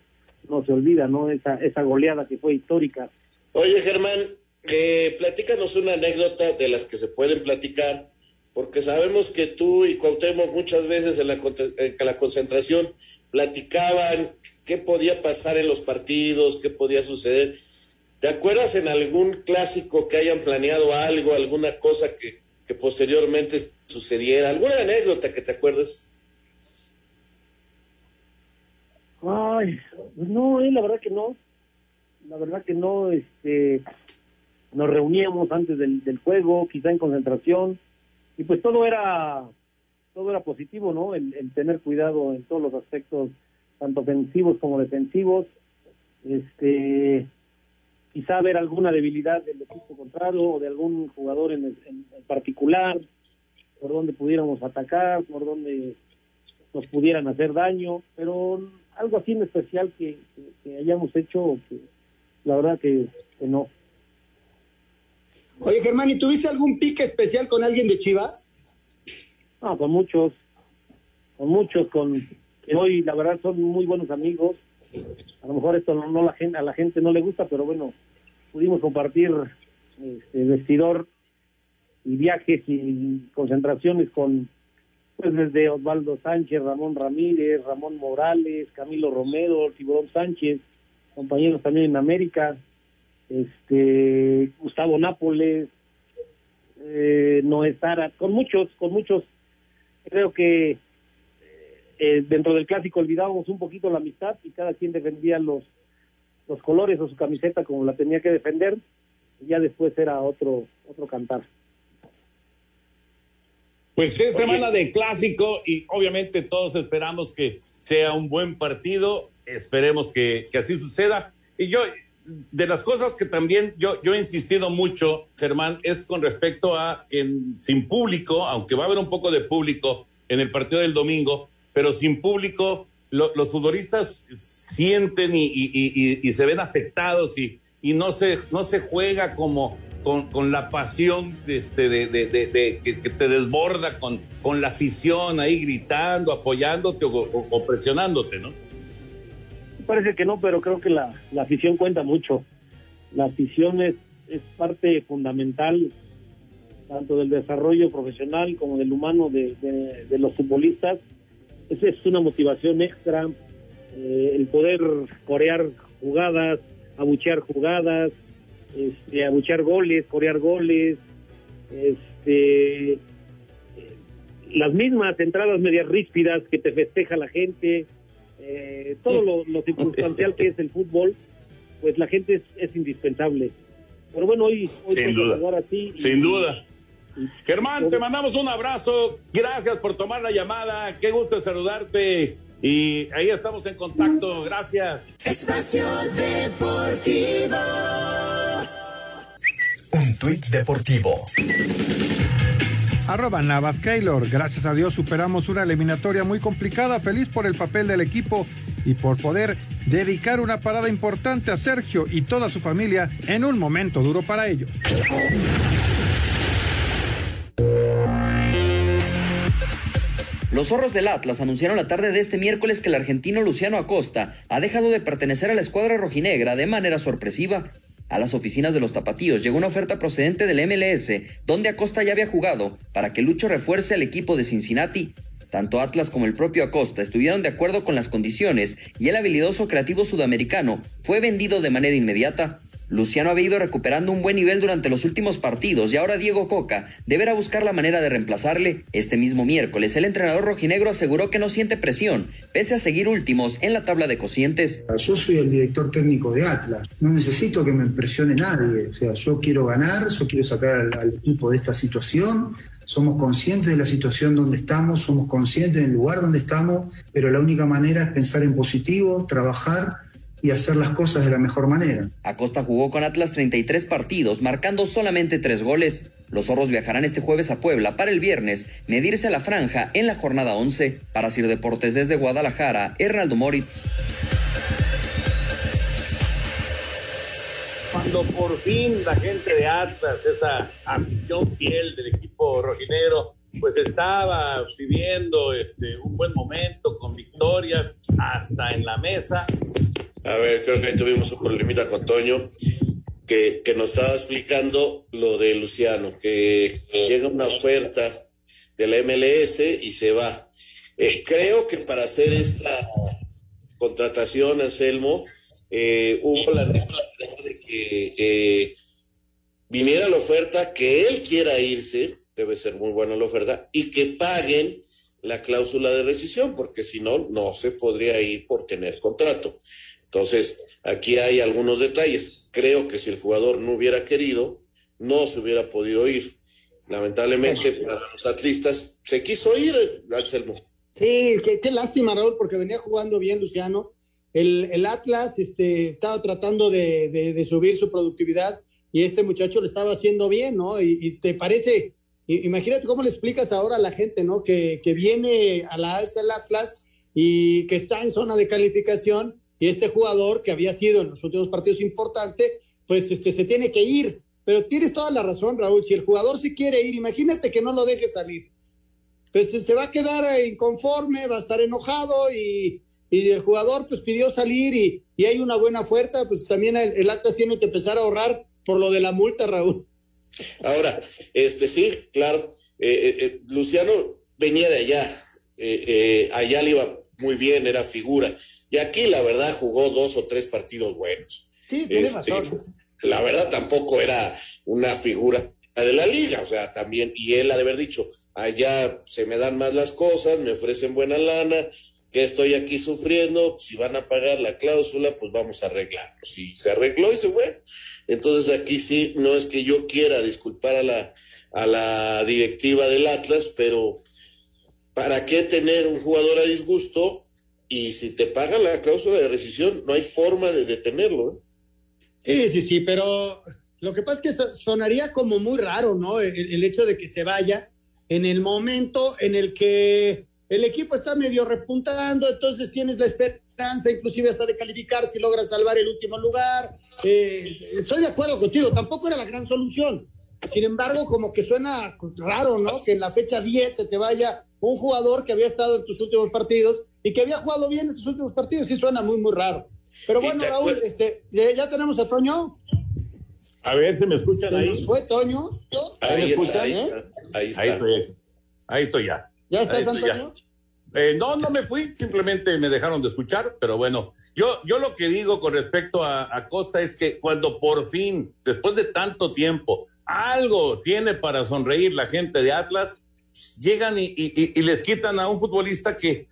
no se olvida no esa esa goleada que fue histórica. Oye, Germán, eh, platícanos una anécdota de las que se pueden platicar, porque sabemos que tú y Cuauhtémoc muchas veces en la, concentración platicaban qué podía pasar en los partidos, qué podía suceder. ¿Te acuerdas en algún clásico que hayan planeado algo, alguna cosa que, que posteriormente sucediera? ¿Alguna anécdota que te acuerdes? Ay, no, eh, la verdad que no. La verdad que no, este, nos reuníamos antes del juego, quizá en concentración, y pues todo era, todo era positivo, ¿no? El, el tener cuidado en todos los aspectos, tanto ofensivos como defensivos, este, quizá ver alguna debilidad del equipo contrario o de algún jugador en, en, particular, por donde pudiéramos atacar, por donde nos pudieran hacer daño, pero algo así en especial que, hayamos hecho, que la verdad que, no. Oye, Germán, ¿y tuviste algún pique especial con alguien de Chivas? No, con muchos, con muchos, con hoy la verdad son muy buenos amigos. A lo mejor esto no, no la gente, a la gente no le gusta, pero bueno, pudimos compartir este, vestidor y viajes y concentraciones con pues desde Osvaldo Sánchez, Ramón Ramírez, Ramón Morales, Camilo Romero, Tiburón Sánchez, compañeros también en América, este Gustavo Nápoles, eh, Noé Sara, con muchos, con muchos. Creo que eh, dentro del clásico olvidábamos un poquito la amistad y cada quien defendía los los colores o su camiseta como la tenía que defender. Y ya después era otro otro cantar. Pues es semana de clásico y obviamente todos esperamos que sea un buen partido. Esperemos que, que, así suceda. Y yo, de las cosas que también yo, he insistido mucho, Germán, es con respecto a que sin público, aunque va a haber un poco de público en el partido del domingo, pero sin público, lo, los futbolistas sienten y, y, y, y, se ven afectados y, no, se, no se juega como con, la pasión este, que, te desborda, con, la afición ahí gritando, apoyándote o, o, presionándote, ¿no? Parece que no, pero creo que la, la afición cuenta mucho. La afición es, es parte fundamental tanto del desarrollo profesional como del humano de, de, los futbolistas. Esa es una motivación extra, eh, el poder corear jugadas, abuchear jugadas, este, abuchear goles, corear goles, este, eh, las mismas entradas medias ríspidas que te festeja la gente, eh, todo lo, lo, circunstancial que es el fútbol, pues la gente es, es indispensable. Pero bueno, hoy, hoy sin duda, así sin duda. Y, Germán, te mandamos un abrazo, gracias por tomar la llamada, qué gusto saludarte y ahí estamos en contacto, gracias. Espacio Deportivo. Un tuit deportivo. Arroba Navas Keylor. Gracias a Dios superamos una eliminatoria muy complicada. Feliz por el papel del equipo y por poder dedicar una parada importante a Sergio y toda su familia en un momento duro para ellos. Los zorros del Atlas anunciaron la tarde de este miércoles que el argentino Luciano Acosta ha dejado de pertenecer a la escuadra rojinegra de manera sorpresiva. A las oficinas de los tapatíos llegó una oferta procedente del MLS, donde Acosta ya había jugado, para que Lucho refuerce al equipo de Cincinnati. Tanto Atlas como el propio Acosta estuvieron de acuerdo con las condiciones y el habilidoso creativo sudamericano fue vendido de manera inmediata. Luciano había ido recuperando un buen nivel durante los últimos partidos y ahora Diego Coca deberá buscar la manera de reemplazarle. Este mismo miércoles el entrenador rojinegro aseguró que no siente presión, pese a seguir últimos en la tabla de cocientes. Yo soy el director técnico de Atlas, no necesito que me presione nadie, o sea, yo quiero ganar, yo quiero sacar al, al equipo de esta situación, somos conscientes de la situación donde estamos, somos conscientes del lugar donde estamos, pero la única manera es pensar en positivo, trabajar y hacer las cosas de la mejor manera. Acosta jugó con Atlas 33 partidos, marcando solamente tres goles. Los zorros viajarán este jueves a Puebla para el viernes medirse a la franja en la jornada 11. Para Sir Deportes desde Guadalajara, Hernaldo Moritz. Cuando por fin la gente de Atlas, esa afición fiel del equipo rojinegro, pues estaba viviendo este, un buen momento con victorias hasta en la mesa, a ver, creo que ahí tuvimos un problemita con Toño, que, que nos estaba explicando lo de Luciano, que llega una oferta de la MLS y se va. Eh, creo que para hacer esta contratación, Anselmo, eh, hubo la necesidad de que eh, viniera la oferta, que él quiera irse, debe ser muy buena la oferta, y que paguen la cláusula de rescisión, porque si no, no se podría ir por tener contrato. Entonces, aquí hay algunos detalles. Creo que si el jugador no hubiera querido, no se hubiera podido ir. Lamentablemente, para los atlistas, se quiso ir, Anselmo. Sí, qué, qué lástima, Raúl, porque venía jugando bien Luciano. El, el Atlas este, estaba tratando de, de, de subir su productividad y este muchacho lo estaba haciendo bien, ¿no? Y, y te parece, imagínate cómo le explicas ahora a la gente, ¿no? Que, que, viene a la alza el Atlas y que está en zona de calificación y este jugador que había sido en los últimos partidos importante, pues este, se tiene que ir. Pero tienes toda la razón, Raúl, si el jugador se quiere ir, imagínate que no lo deje salir. Pues se va a quedar inconforme, va a estar enojado y, y el jugador pues pidió salir y, y, hay una buena oferta, pues también el, el Atlas tiene que empezar a ahorrar por lo de la multa, Raúl. Ahora, este sí, claro, eh, eh, Luciano venía de allá, eh, allá le iba muy bien, era figura, y aquí la verdad jugó dos o tres partidos buenos. Sí, tiene este, razón. La verdad tampoco era una figura de la liga, o sea, también, y él ha de haber dicho, allá se me dan más las cosas, me ofrecen buena lana, que estoy aquí sufriendo, si van a pagar la cláusula, pues vamos a arreglarlo. Si se arregló y se fue. Entonces aquí sí, no es que yo quiera disculpar a la, a la directiva del Atlas, pero ¿para qué tener un jugador a disgusto? Y si te pagan la cláusula de rescisión, no hay forma de detenerlo. ¿eh? Sí, sí, sí, pero lo que pasa es que sonaría como muy raro, ¿no? El, el hecho de que se vaya en el momento en el que el equipo está medio repuntando, entonces tienes la esperanza inclusive hasta de calificar si logras salvar el último lugar. Eh, estoy de acuerdo contigo, tampoco era la gran solución. Sin embargo, como que suena raro, ¿no? Que en la fecha 10 se te vaya un jugador que había estado en tus últimos partidos y que había jugado bien en tus últimos partidos, sí suena muy, muy raro. Pero bueno, Raúl, este, ya tenemos a Toño. A ver, ¿se me escuchan ¿Se ahí? nos fue Toño? Ahí, ¿Me está, escuchan? ahí, ¿Eh? está, ahí está. Ahí estoy, ahí estoy ya. ¿Ya estás, Antonio? Eh, no, no me fui, simplemente me dejaron de escuchar, pero bueno, yo, yo lo que digo con respecto a, Costa es que cuando por fin, después de tanto tiempo, algo tiene para sonreír la gente de Atlas, llegan y, y, y les quitan a un futbolista que,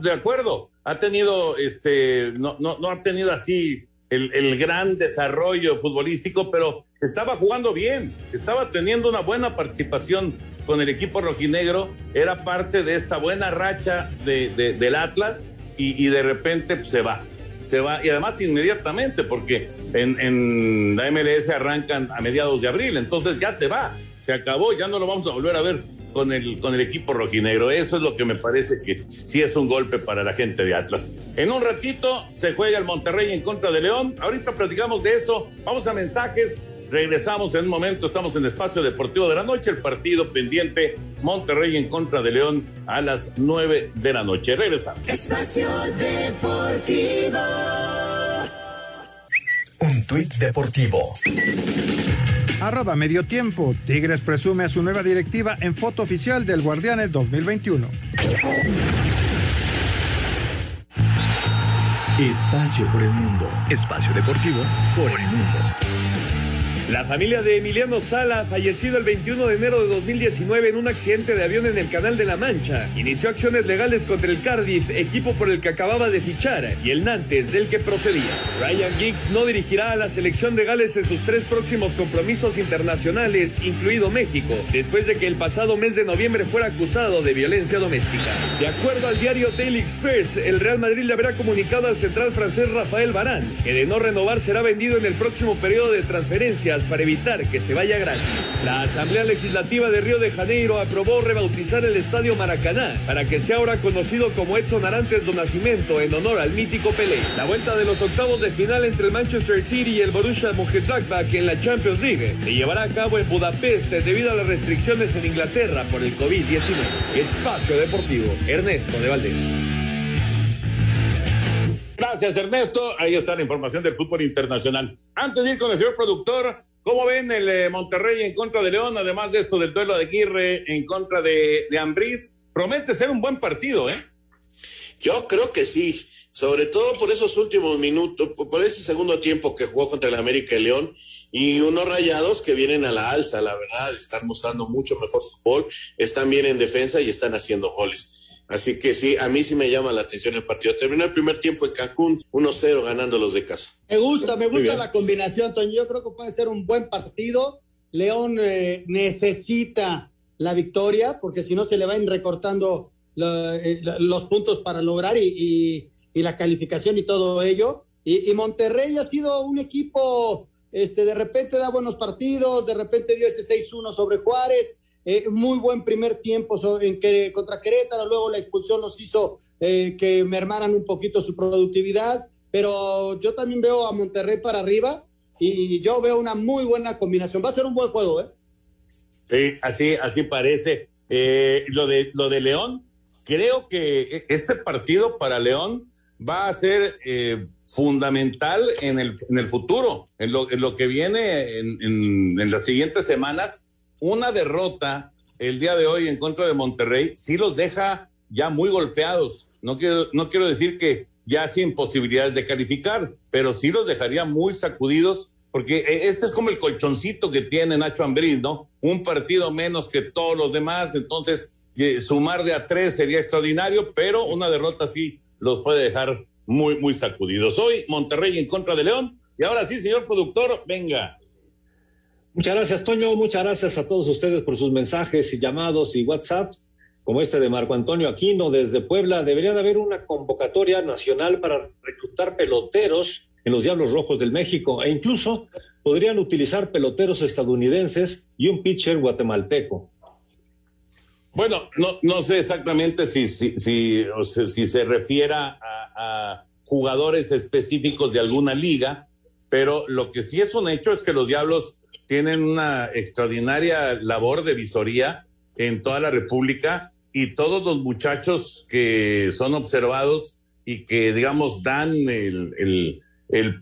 de acuerdo, ha tenido, este, no, no, no ha tenido así el, el, gran desarrollo futbolístico, pero estaba jugando bien, estaba teniendo una buena participación con el equipo rojinegro, era parte de esta buena racha de, de, del Atlas y, de repente pues, se va. Se va, y además inmediatamente, porque en, en la MLS arrancan a mediados de abril, entonces ya se va, se acabó, ya no lo vamos a volver a ver con el, con el equipo rojinegro. Eso es lo que me parece que sí es un golpe para la gente de Atlas. En un ratito se juega el Monterrey en contra de León. Ahorita platicamos de eso. Vamos a mensajes. Regresamos en un momento. Estamos en el espacio deportivo de la noche. El partido pendiente Monterrey en contra de León a las 9 de la noche. Regresamos. Espacio deportivo. Un tuit deportivo. Arroba medio tiempo. Tigres presume a su nueva directiva en foto oficial del Guardianes 2021. Espacio por el mundo. Espacio deportivo por el mundo. La familia de Emiliano Sala, fallecido el 21 de enero de 2019 en un accidente de avión en el Canal de la Mancha, inició acciones legales contra el Cardiff, equipo por el que acababa de fichar, y el Nantes, del que procedía. Ryan Giggs no dirigirá a la selección de Gales en sus tres próximos compromisos internacionales, incluido México, después de que el pasado mes de noviembre fuera acusado de violencia doméstica. De acuerdo al diario Daily Express, el Real Madrid le habrá comunicado al central francés Rafael Barán que de no renovar será vendido en el próximo periodo de transferencias para evitar que se vaya gratis. La Asamblea Legislativa de Río de Janeiro aprobó rebautizar el Estadio Maracaná para que sea ahora conocido como Edson Arantes do Nascimento en honor al mítico Pelé. La vuelta de los octavos de final entre el Manchester City y el Borussia Mönchengladbach en la Champions League se llevará a cabo en Budapest debido a las restricciones en Inglaterra por el COVID-19. Espacio Deportivo, Ernesto de Valdés. Gracias, Ernesto. Ahí está la información del fútbol internacional. Antes de ir con el señor productor, ¿Cómo ven el eh, Monterrey en contra de León? Además de esto del duelo de Aguirre en contra de, de. Promete ser un buen partido, ¿eh? Yo creo que sí. sobre todo por esos últimos minutos, por ese segundo tiempo que jugó contra el América y León, y unos rayados que vienen a la alza, la verdad, están mostrando mucho mejor fútbol, están bien en defensa y están haciendo goles. Así que sí, a mí sí me llama la atención el partido. Terminó el primer tiempo en Cancún, 1-0 ganando los de casa. Me gusta, me gusta la combinación, Toño. Yo creo que puede ser un buen partido. León eh, necesita la victoria, porque si no se le van recortando eh, los puntos para lograr y, la calificación y todo ello. Y, Monterrey ha sido un equipo, este, de repente da buenos partidos, de repente dio ese 6-1 sobre Juárez, eh, muy buen primer tiempo en que, contra Querétaro, luego la expulsión nos hizo eh, que mermaran un poquito su productividad, pero yo también veo a Monterrey para arriba y yo veo una muy buena combinación. Va a ser un buen juego, ¿eh? Sí, así, así parece. Eh, lo, de, lo de León, creo que este partido para León va a ser fundamental en el, en el futuro, en lo, en lo que viene en, en las siguientes semanas una derrota el día de hoy en contra de Monterrey sí los deja ya muy golpeados. No quiero, no quiero decir que ya sin posibilidades de calificar, pero sí los dejaría muy sacudidos, porque eh, este es como el colchoncito que tiene Nacho Ambriz, ¿no? Un partido menos que todos los demás, entonces eh, sumar de a tres sería extraordinario, pero una derrota sí los puede dejar muy, muy sacudidos. Hoy Monterrey en contra de León, y ahora sí, señor productor, venga. Muchas gracias, Toño. Muchas gracias a todos ustedes por sus mensajes y llamados y WhatsApps, como este de Marco Antonio Aquino desde Puebla. Debería de haber una convocatoria nacional para reclutar peloteros en los Diablos Rojos del México e incluso podrían utilizar peloteros estadounidenses y un pitcher guatemalteco. Bueno, no, no sé exactamente si, si, si, si se refiera a jugadores específicos de alguna liga, pero lo que sí es un hecho es que los Diablos tienen una extraordinaria labor de visoría en toda la República y todos los muchachos que son observados y que, digamos, dan el,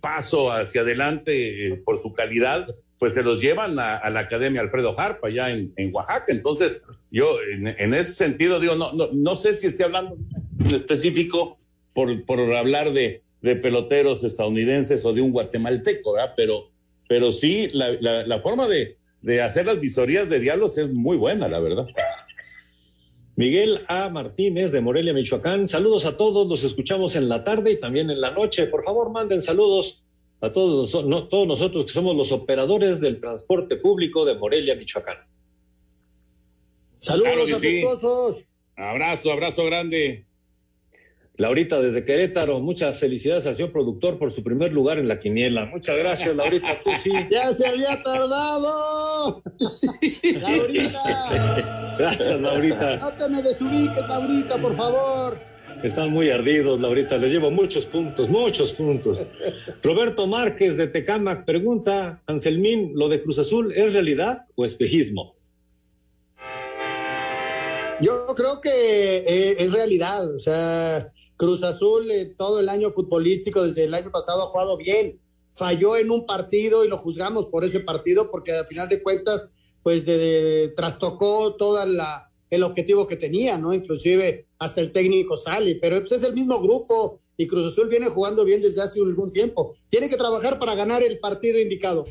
paso hacia adelante eh, por su calidad, pues se los llevan a, la Academia Alfredo Harpa, allá en, Oaxaca. Entonces, yo en, ese sentido digo, no, no, no sé si esté hablando en específico por, por hablar de, de peloteros estadounidenses o de un guatemalteco, ¿verdad? Pero pero sí, la, forma de, hacer las visorías de diablos es muy buena, la verdad. Miguel A. Martínez de Morelia, Michoacán. Saludos a todos, los escuchamos en la tarde y también en la noche. Por favor, manden saludos a todos, todos nosotros que somos los operadores del transporte público de Morelia, Michoacán. Saludos, afectuosos. Abrazo, abrazo grande. Laurita desde Querétaro, muchas felicidades al señor productor por su primer lugar en la quiniela. Muchas gracias, Laurita, tú sí. ¡Ya se había tardado! ¡Laurita! Gracias, Laurita. No te me desubiques, Laurita, por favor. Están muy ardidos, Laurita. Les llevo muchos puntos, muchos puntos. Roberto Márquez de Tecamac pregunta, Anselmín, ¿lo de Cruz Azul es realidad o espejismo? Yo creo que eh, es realidad. O sea, Cruz Azul eh, todo el año futbolístico, desde el año pasado, ha jugado bien. Falló en un partido y lo juzgamos por ese partido porque al final de cuentas, pues trastocó todo el objetivo que tenía, ¿no? Inclusive hasta el técnico sale, pero pues, es el mismo grupo y Cruz Azul viene jugando bien desde hace algún tiempo. Tiene que trabajar para ganar el partido indicado.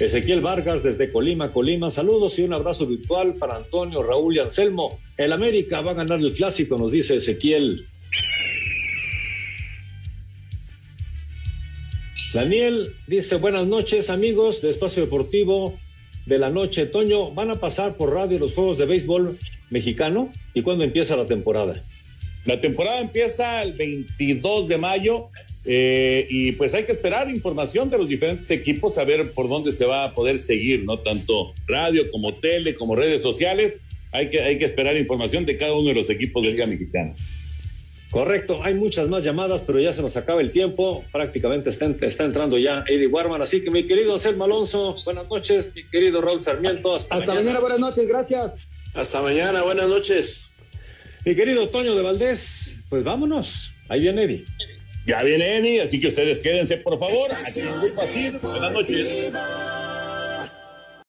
Ezequiel Vargas desde Colima, Colima. Saludos y un abrazo virtual para Antonio, Raúl y Anselmo. El América va a ganar el clásico, nos dice Ezequiel. Daniel dice, buenas noches amigos de Espacio Deportivo de la noche. Toño, ¿van a pasar por radio los juegos de béisbol mexicano? ¿Y cuándo empieza la temporada? La temporada empieza el 22 de mayo eh, y pues hay que esperar información de los diferentes equipos, a ver por dónde se va a poder seguir, ¿no? Tanto radio como tele, como redes sociales. Hay que, hay que esperar información de cada uno de los equipos de Liga Mexicana. Correcto, hay muchas más llamadas, pero ya se nos acaba el tiempo. Prácticamente está, está entrando ya Eddie Warman. Así que mi querido Selma Alonso, buenas noches. Mi querido Raúl Sarmiento, hasta, hasta mañana. buenas noches, gracias. Hasta mañana, buenas noches. Mi querido Toño de Valdés, pues vámonos. Ahí viene Eddie. Ya viene Eddie, así que ustedes quédense, por favor. Aquí en Buenas noches.